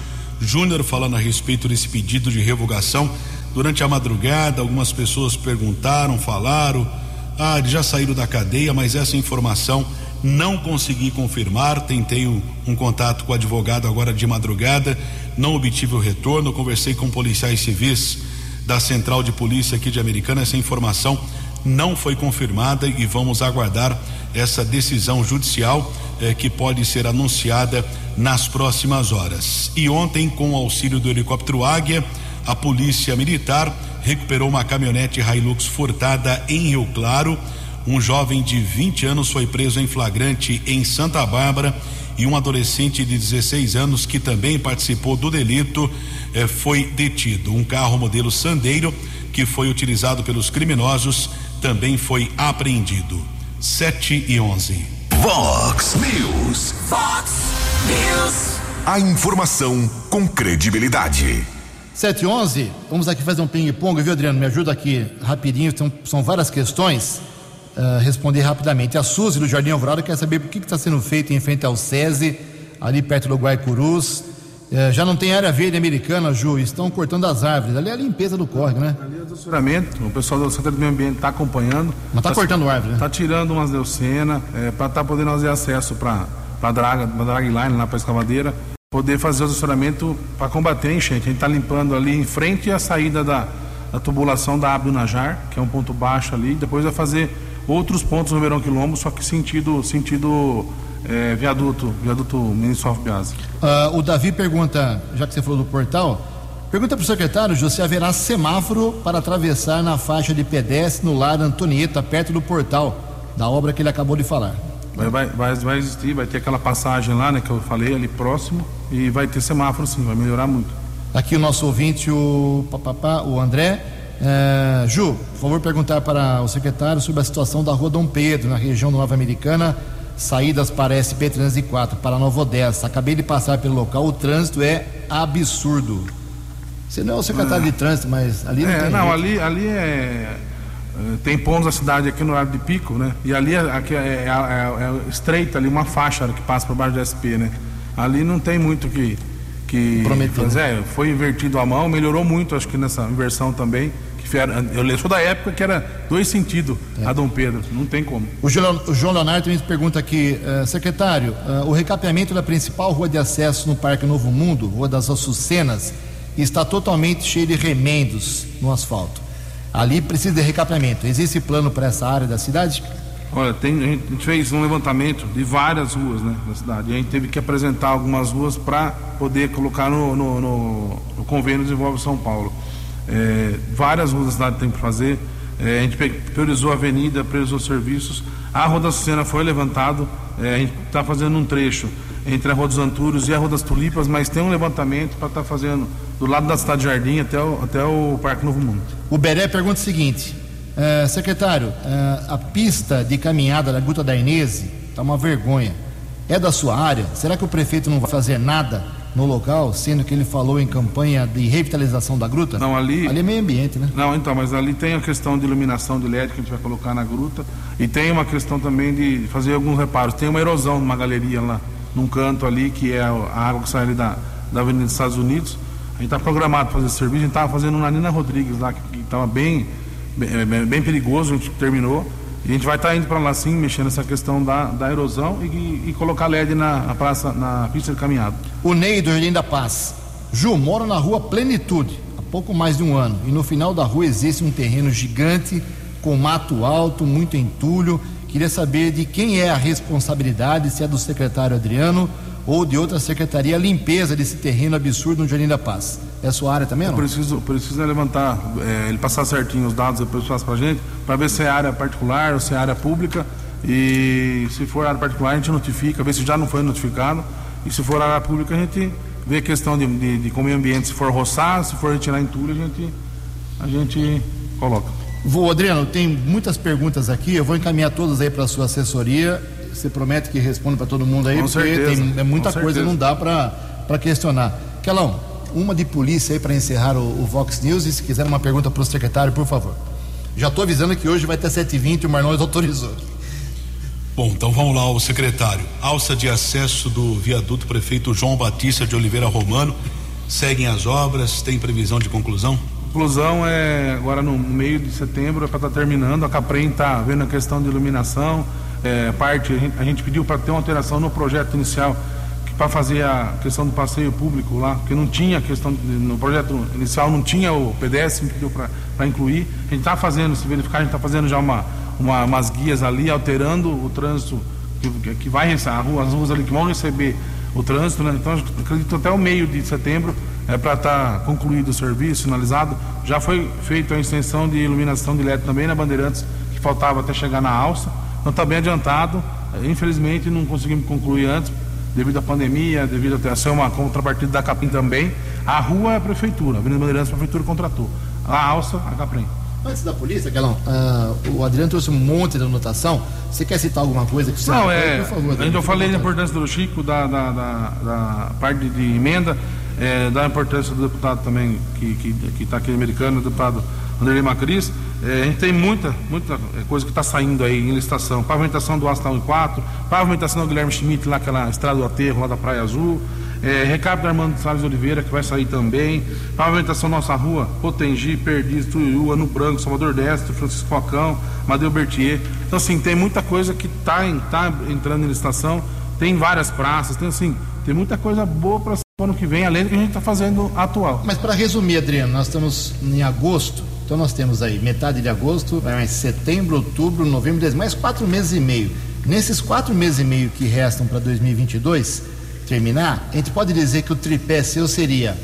Júnior falando a respeito desse pedido de revogação. Durante a madrugada, algumas pessoas perguntaram, falaram, ah, já saíram da cadeia, mas essa informação não consegui confirmar. Tentei um, um contato com o advogado agora de madrugada, não obtive o retorno. Conversei com policiais civis da Central de Polícia aqui de Americana. Essa informação não foi confirmada e vamos aguardar essa decisão judicial eh, que pode ser anunciada nas próximas horas. E ontem, com o auxílio do helicóptero Águia, a Polícia Militar recuperou uma caminhonete Hilux furtada em Rio Claro. Um jovem de 20 anos foi preso em flagrante em Santa Bárbara e um adolescente de 16 anos que também participou do delito eh, foi detido. Um carro modelo Sandeiro que foi utilizado pelos criminosos também foi apreendido. 7 e 11. Vox News. Fox News. A informação com credibilidade. 7 e 11, vamos aqui fazer um ping-pong, viu, Adriano? Me ajuda aqui rapidinho, são, são várias questões. Uh, responder rapidamente. A Suzy do Jardim Alvorada quer saber por que está sendo feito em frente ao SESI, ali perto do Guaicurus. Uh, já não tem área verde americana, Ju, estão cortando as árvores. Ali é a limpeza do córrego, né? Ali é doçuramento, o pessoal do Centro do Meio Ambiente está acompanhando. Mas está cortando árvore, né? Está tirando umas deucenas, é, para estar tá podendo fazer acesso para a draga, pra dragline lá para a escavadeira, poder fazer o doçuramento para combater a enchente. A gente está limpando ali em frente à saída da, da tubulação da Abdo Najar, que é um ponto baixo ali, depois vai fazer outros pontos no Verão Quilombo, só que sentido, sentido é, viaduto, viaduto Ministro Piazza. Uh, o Davi pergunta, já que você falou do portal, pergunta para o secretário, se haverá semáforo para atravessar na faixa de pedestre no lar Antonieta, perto do portal, da obra que ele acabou de falar. Vai, vai, vai, vai existir, vai ter aquela passagem lá, né, que eu falei, ali próximo, e vai ter semáforo sim, vai melhorar muito. Aqui o nosso ouvinte, o, papapá, o André, é, Ju, por favor, perguntar para o secretário sobre a situação da rua Dom Pedro, na região do Nova Americana, saídas para SP 304, para Nova Odessa. Acabei de passar pelo local, o trânsito é absurdo. Você não é o secretário de trânsito, mas ali não É, tem não, jeito. ali, ali é, é, Tem pontos da cidade aqui no horário de pico, né? E ali é, aqui é, é, é, é estreita ali, uma faixa que passa por baixo do SP, né? Ali não tem muito que. que Prometer, Mas é, foi invertido a mão, melhorou muito, acho que nessa inversão também. Eu sou da época que era dois sentidos a Dom Pedro, não tem como. O João, o João Leonardo também pergunta aqui, eh, secretário, eh, o recapeamento da principal rua de acesso no Parque Novo Mundo, Rua das Açucenas, está totalmente cheio de remendos no asfalto. Ali precisa de recapeamento. Existe plano para essa área da cidade? Olha, tem, a gente fez um levantamento de várias ruas né, da cidade. E a gente teve que apresentar algumas ruas para poder colocar no, no, no, no convênio Desenvolve São Paulo. É, várias ruas da cidade tem que fazer. É, a gente priorizou a avenida, priorizou serviços. A Rua da Sucena foi levantado. É, a gente está fazendo um trecho entre a Rua dos Antúrios e a Rua das Tulipas, mas tem um levantamento para estar fazendo do lado da Cidade Jardim até o, até o Parque Novo Mundo. O Beré pergunta o seguinte, eh, secretário, eh, a pista de caminhada da Guta da Inese está uma vergonha. é da sua área? Será que o prefeito não vai fazer nada no local, sendo que ele falou em campanha de revitalização da gruta? Não, ali. Ali é meio ambiente, né? Não, então, mas ali tem a questão de iluminação de LED que a gente vai colocar na gruta e tem uma questão também de fazer alguns reparos. Tem uma erosão numa galeria lá, num canto ali, que é a água que sai ali da, da Avenida dos Estados Unidos. A gente está programado para fazer esse serviço, a gente estava fazendo na Nina Rodrigues lá, que estava bem, bem, bem perigoso, a gente terminou. A gente vai estar tá indo para lá sim, mexendo nessa questão da, da erosão e, e colocar LED na, na, praça, na pista de caminhado. O Ney do Jardim da Paz. Ju, mora na rua Plenitude, há pouco mais de um ano. E no final da rua existe um terreno gigante, com mato alto, muito entulho. Queria saber de quem é a responsabilidade, se é do secretário Adriano ou de outra secretaria, a limpeza desse terreno absurdo no Jardim da Paz. É a sua área também, não? Eu preciso, preciso levantar, é, ele passar certinho os dados, depois passa para a gente, para ver se é área particular ou se é área pública. E se for área particular, a gente notifica, ver se já não foi notificado. E se for área pública, a gente vê a questão de, de, de meio ambiente, se for roçar, se for retirar entulho, a gente, a gente coloca. Vou, Adriano, tem muitas perguntas aqui, eu vou encaminhar todas aí para a sua assessoria. Você promete que responde para todo mundo aí, Com porque certeza, tem é muita coisa, certeza. não dá para questionar. Kelão, uma de polícia aí para encerrar o, o Vox News e se quiser uma pergunta para o secretário, por favor. Já estou avisando que hoje vai ter 7h20 e o Marlon autorizou. Bom, então vamos lá, o secretário. Alça de acesso do viaduto prefeito João Batista de Oliveira Romano. Seguem as obras, tem previsão de conclusão? Conclusão é agora no meio de setembro, é para estar terminando. A Caprem está vendo a questão de iluminação. É, parte, a gente, a gente pediu para ter uma alteração no projeto inicial para fazer a questão do passeio público lá, porque não tinha questão, no projeto inicial não tinha o PDS, para incluir. A gente está fazendo, se verificar, a gente está fazendo já uma, uma, umas guias ali, alterando o trânsito que, que vai receber, rua- as ruas ali que vão receber o trânsito, né? Então, acredito até o meio de setembro é para estar concluído o serviço, finalizado. Já foi feita a extensão de iluminação de LED também na Bandeirantes, que faltava até chegar na alça. Então está bem adiantado. Infelizmente não conseguimos concluir antes, devido à pandemia, devido a ser uma contrapartida da Capim também. A rua é a prefeitura, a Avenida Bandeirantes a prefeitura contratou. A alça, a Capim. Antes da polícia, Kelão, ah, o Adriano trouxe um monte de anotação. Você quer citar alguma coisa que você Não, é. Por favor, Adriano, gente eu à falei da importância do Chico, da, da, da, da parte de emenda, é, da importância do deputado também, que está que, tá aqui americano, o deputado Anderlei Macris. É, a gente tem muita, muita é, coisa que está saindo aí em licitação. Pavimentação do Astral 4, pavimentação do Guilherme Schmidt, lá aquela estrada do aterro lá da Praia Azul. É, recado do Armando Salles Oliveira, que vai sair também. Pavimentação Nossa Rua, Potengi, Perdiz, Tuiú, Ano Branco, Salvador Destro, Francisco Falcão, Madeu Bertier. Então, assim, tem muita coisa que está tá entrando em licitação. Tem várias praças, tem assim, tem muita coisa boa para ano que vem, além do que a gente está fazendo atual. Mas para resumir, Adriano, nós estamos em agosto, então nós temos aí metade de agosto, mais setembro, outubro, novembro, dezembro, mais quatro meses e meio. Nesses quatro meses e meio que restam para 2022 terminar, a gente pode dizer que o tripé seu seria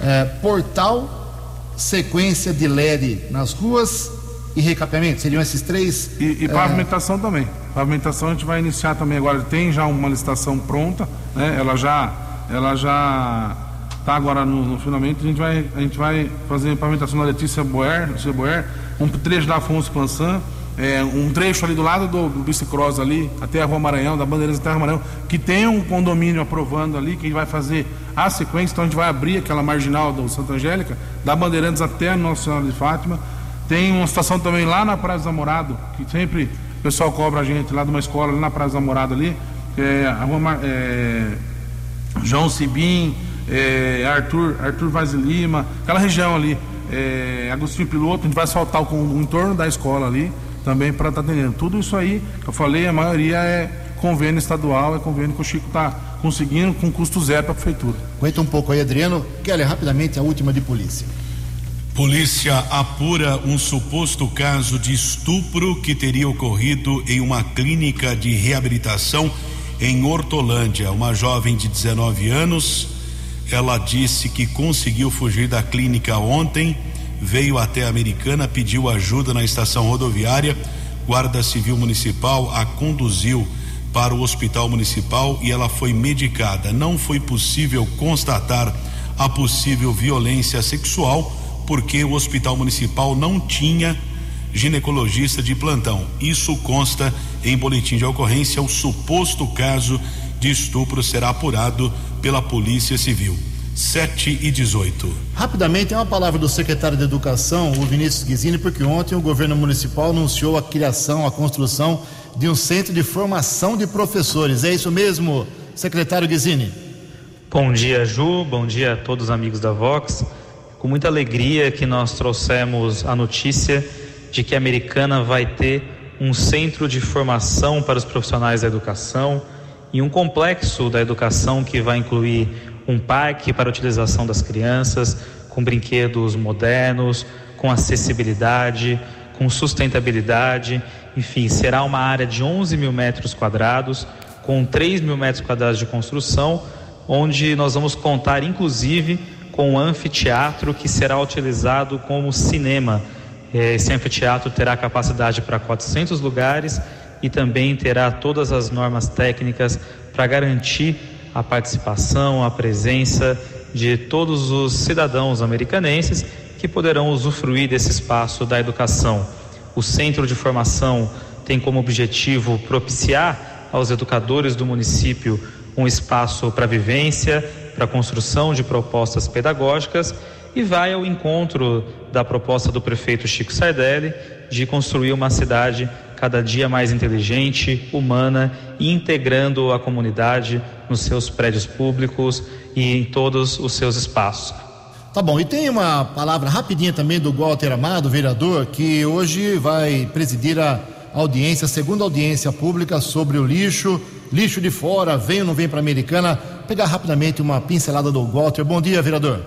eh, portal, sequência de LED nas ruas e recapeamento. Seriam esses três? E, e eh, pavimentação também. Pavimentação a gente vai iniciar também agora. Tem já uma licitação pronta, né? Ela já, ela já está agora no, no finalmente. A gente vai, a gente vai fazer pavimentação da Letícia Boer, Letícia Boer, um trecho da Afonso Plançan, é, um trecho ali do lado do, do bicicross ali, até a Rua Maranhão, da Bandeirantes até a Rua Maranhão, que tem um condomínio aprovando ali, que vai fazer a sequência, então a gente vai abrir aquela marginal do Santa Angélica, da Bandeirantes até a Nossa Senhora de Fátima. Tem uma situação também lá na Praia do Zamorado, que sempre o pessoal cobra a gente lá de uma escola, lá na Praia do Zamorado ali, é a Rua é, João Sibim, é, Arthur, Arthur Vaz Lima, aquela região ali, é, Agostinho Piloto, a gente vai soltar o, o entorno da escola ali também para estar atendendo. Tudo isso aí que eu falei, a maioria é convênio estadual, é convênio que o Chico está conseguindo com custo zero para a prefeitura. Aguenta um pouco aí, Adriano. Kelly, rapidamente a última de polícia. Polícia apura um suposto caso de estupro que teria ocorrido em uma clínica de reabilitação em Hortolândia. Uma jovem de 19 anos, ela disse que conseguiu fugir da clínica ontem, veio até a Americana, pediu ajuda na estação rodoviária. Guarda Civil Municipal a conduziu para o hospital municipal e ela foi medicada. Não foi possível constatar a possível violência sexual porque o hospital municipal não tinha ginecologista de plantão. Isso consta em boletim de ocorrência o suposto caso de estupro será apurado pela Polícia Civil. 7 e 18. Rapidamente, tem uma palavra do secretário de Educação, o Vinícius Guizini, porque ontem o governo municipal anunciou a criação, a construção de um centro de formação de professores. É isso mesmo, secretário Guizini? Bom dia, Ju. Bom dia a todos os amigos da Vox. Com muita alegria que nós trouxemos a notícia de que a Americana vai ter um centro de formação para os profissionais da educação e um complexo da educação que vai incluir um parque para a utilização das crianças, com brinquedos modernos, com acessibilidade, com sustentabilidade. Enfim, será uma área de 11 mil metros quadrados, com 3 mil metros quadrados de construção, onde nós vamos contar, inclusive, com um anfiteatro que será utilizado como cinema. Esse anfiteatro terá capacidade para 400 lugares e também terá todas as normas técnicas para garantir a participação, a presença de todos os cidadãos americanenses que poderão usufruir desse espaço da educação. O centro de formação tem como objetivo propiciar aos educadores do município um espaço para vivência, para construção de propostas pedagógicas e vai ao encontro da proposta do prefeito Chico Sardelli de construir uma cidade cada dia mais inteligente, humana e integrando a comunidade nos seus prédios públicos e em todos os seus espaços. Tá bom, e tem uma palavra rapidinha também do Walter Amado, vereador, que hoje vai presidir a audiência, a segunda audiência pública sobre o lixo, lixo de fora, vem ou não vem para a Americana. Pegar rapidamente uma pincelada do Walter. Bom dia, vereador.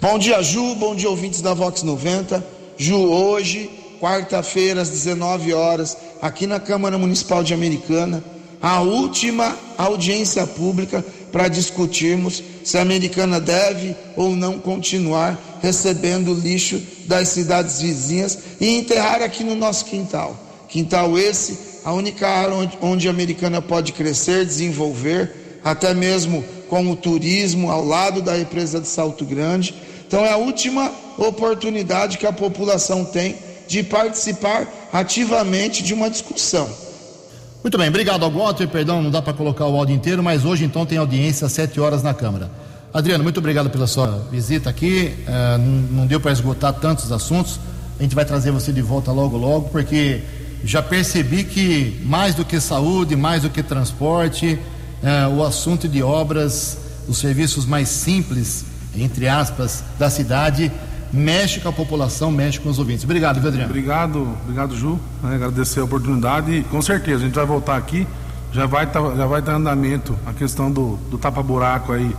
Bom dia, Ju, bom dia, ouvintes da Vox 90. Ju, hoje quarta-feira, às 19 horas, aqui na Câmara Municipal de Americana, a última audiência pública para discutirmos se a Americana deve ou não continuar recebendo lixo das cidades vizinhas e enterrar aqui no nosso quintal. Quintal esse, a única área onde, a Americana pode crescer, desenvolver, até mesmo com o turismo ao lado da represa de Salto Grande. Então é a última oportunidade que a população tem de participar ativamente de uma discussão. Muito bem, obrigado ao Walter, perdão, não dá para colocar o áudio inteiro, mas hoje então tem audiência às 7 horas na Câmara. Adriano, muito obrigado pela sua visita aqui, uh, não deu para esgotar tantos assuntos, a gente vai trazer você de volta logo, logo, porque já percebi que mais do que saúde, mais do que transporte, uh, o assunto de obras, os serviços mais simples, entre aspas, da cidade, mexe com a população, mexe com os ouvintes. Obrigado, Adriano? Obrigado, obrigado, Ju. Né, agradecer a oportunidade e com certeza a gente vai voltar aqui. Já vai tá, já vai estar tá em andamento a questão do, do tapa-buraco aí,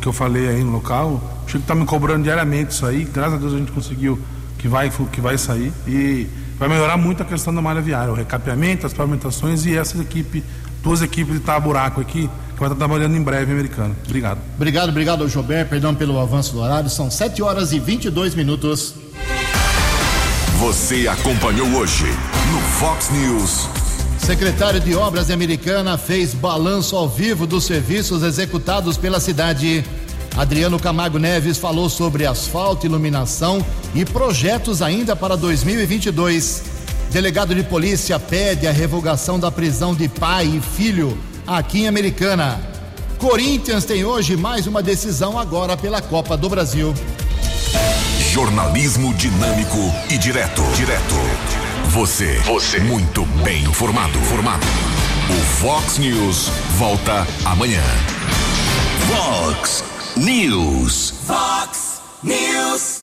que eu falei aí no local. O Chico está me cobrando diariamente isso aí. Graças a Deus a gente conseguiu que vai, que vai sair. E vai melhorar muito a questão da malha viária, o recapeamento, as pavimentações e essa equipe, duas equipes de tapa-buraco aqui vai estar trabalhando em breve, americano. Obrigado. Obrigado, obrigado ao Jobert, perdão pelo avanço do horário. São 7 horas e 22 minutos. Você acompanhou hoje no Fox News. Secretário de Obras Americana fez balanço ao vivo dos serviços executados pela cidade. Adriano Camargo Neves falou sobre asfalto, iluminação e projetos ainda para 2022. Delegado de polícia pede a revogação da prisão de pai e filho aqui em Americana. Corinthians tem hoje mais uma decisão agora pela Copa do Brasil. Jornalismo dinâmico e direto. Direto. Você. Você. Muito bem informado. Formado. O Fox News volta amanhã. Fox News. Fox News.